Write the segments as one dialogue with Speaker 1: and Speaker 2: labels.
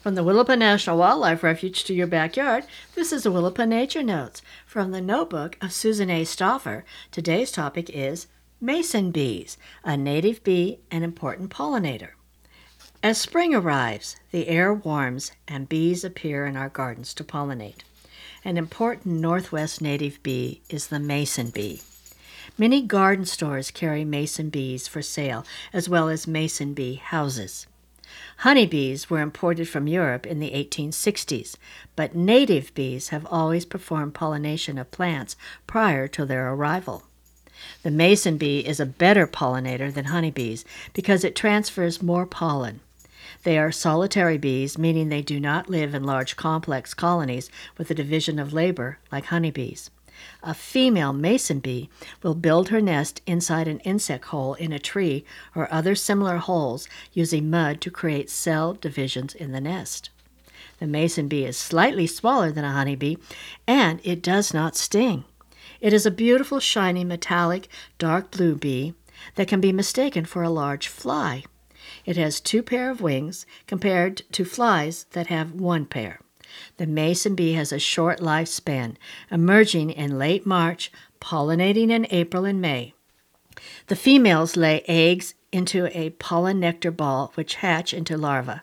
Speaker 1: From the Willapa National Wildlife Refuge to your backyard, this is the Willapa Nature Notes. From the notebook of Susan A. Stauffer, today's topic is mason bees, a native bee and important pollinator. As spring arrives, the air warms and bees appear in our gardens to pollinate. An important northwest native bee is the mason bee. Many garden stores carry mason bees for sale, as well as mason bee houses. Honeybees were imported from Europe in the 1860s, but native bees have always performed pollination of plants prior to their arrival. The mason bee is a better pollinator than honeybees because it transfers more pollen. They are solitary bees, meaning they do not live in large complex colonies with a division of labor like honeybees. A female mason bee will build her nest inside an insect hole in a tree or other similar holes using mud to create cell divisions in the nest. The mason bee is slightly smaller than a honeybee and it does not sting. It is a beautiful, shiny, metallic, dark blue bee that can be mistaken for a large fly. It has two pair of wings compared to flies that have one pair. The mason bee has a short lifespan, emerging in late March, pollinating in April and May. The females lay eggs into a pollen nectar ball, which hatch into larvae.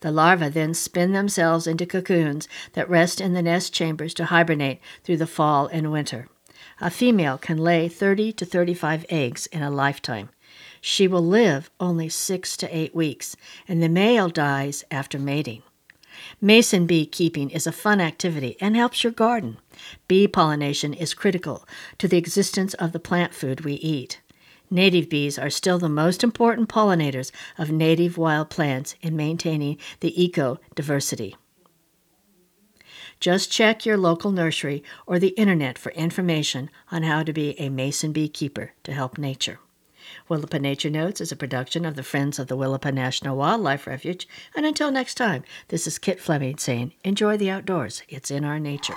Speaker 1: The larvae then spin themselves into cocoons that rest in the nest chambers to hibernate through the fall and winter. A female can lay 30 to 35 eggs in a lifetime. She will live only six to eight weeks, and the male dies after mating. Mason bee keeping is a fun activity and helps your garden. Bee pollination is critical to the existence of the plant food we eat. Native bees are still the most important pollinators of native wild plants in maintaining the eco diversity. Just check your local nursery or the internet for information on how to be a mason bee keeper to help nature. Willapa Nature Notes is a production of the Friends of the Willapa National Wildlife Refuge. And until next time, this is Kit Fleming saying, enjoy the outdoors. It's in our nature.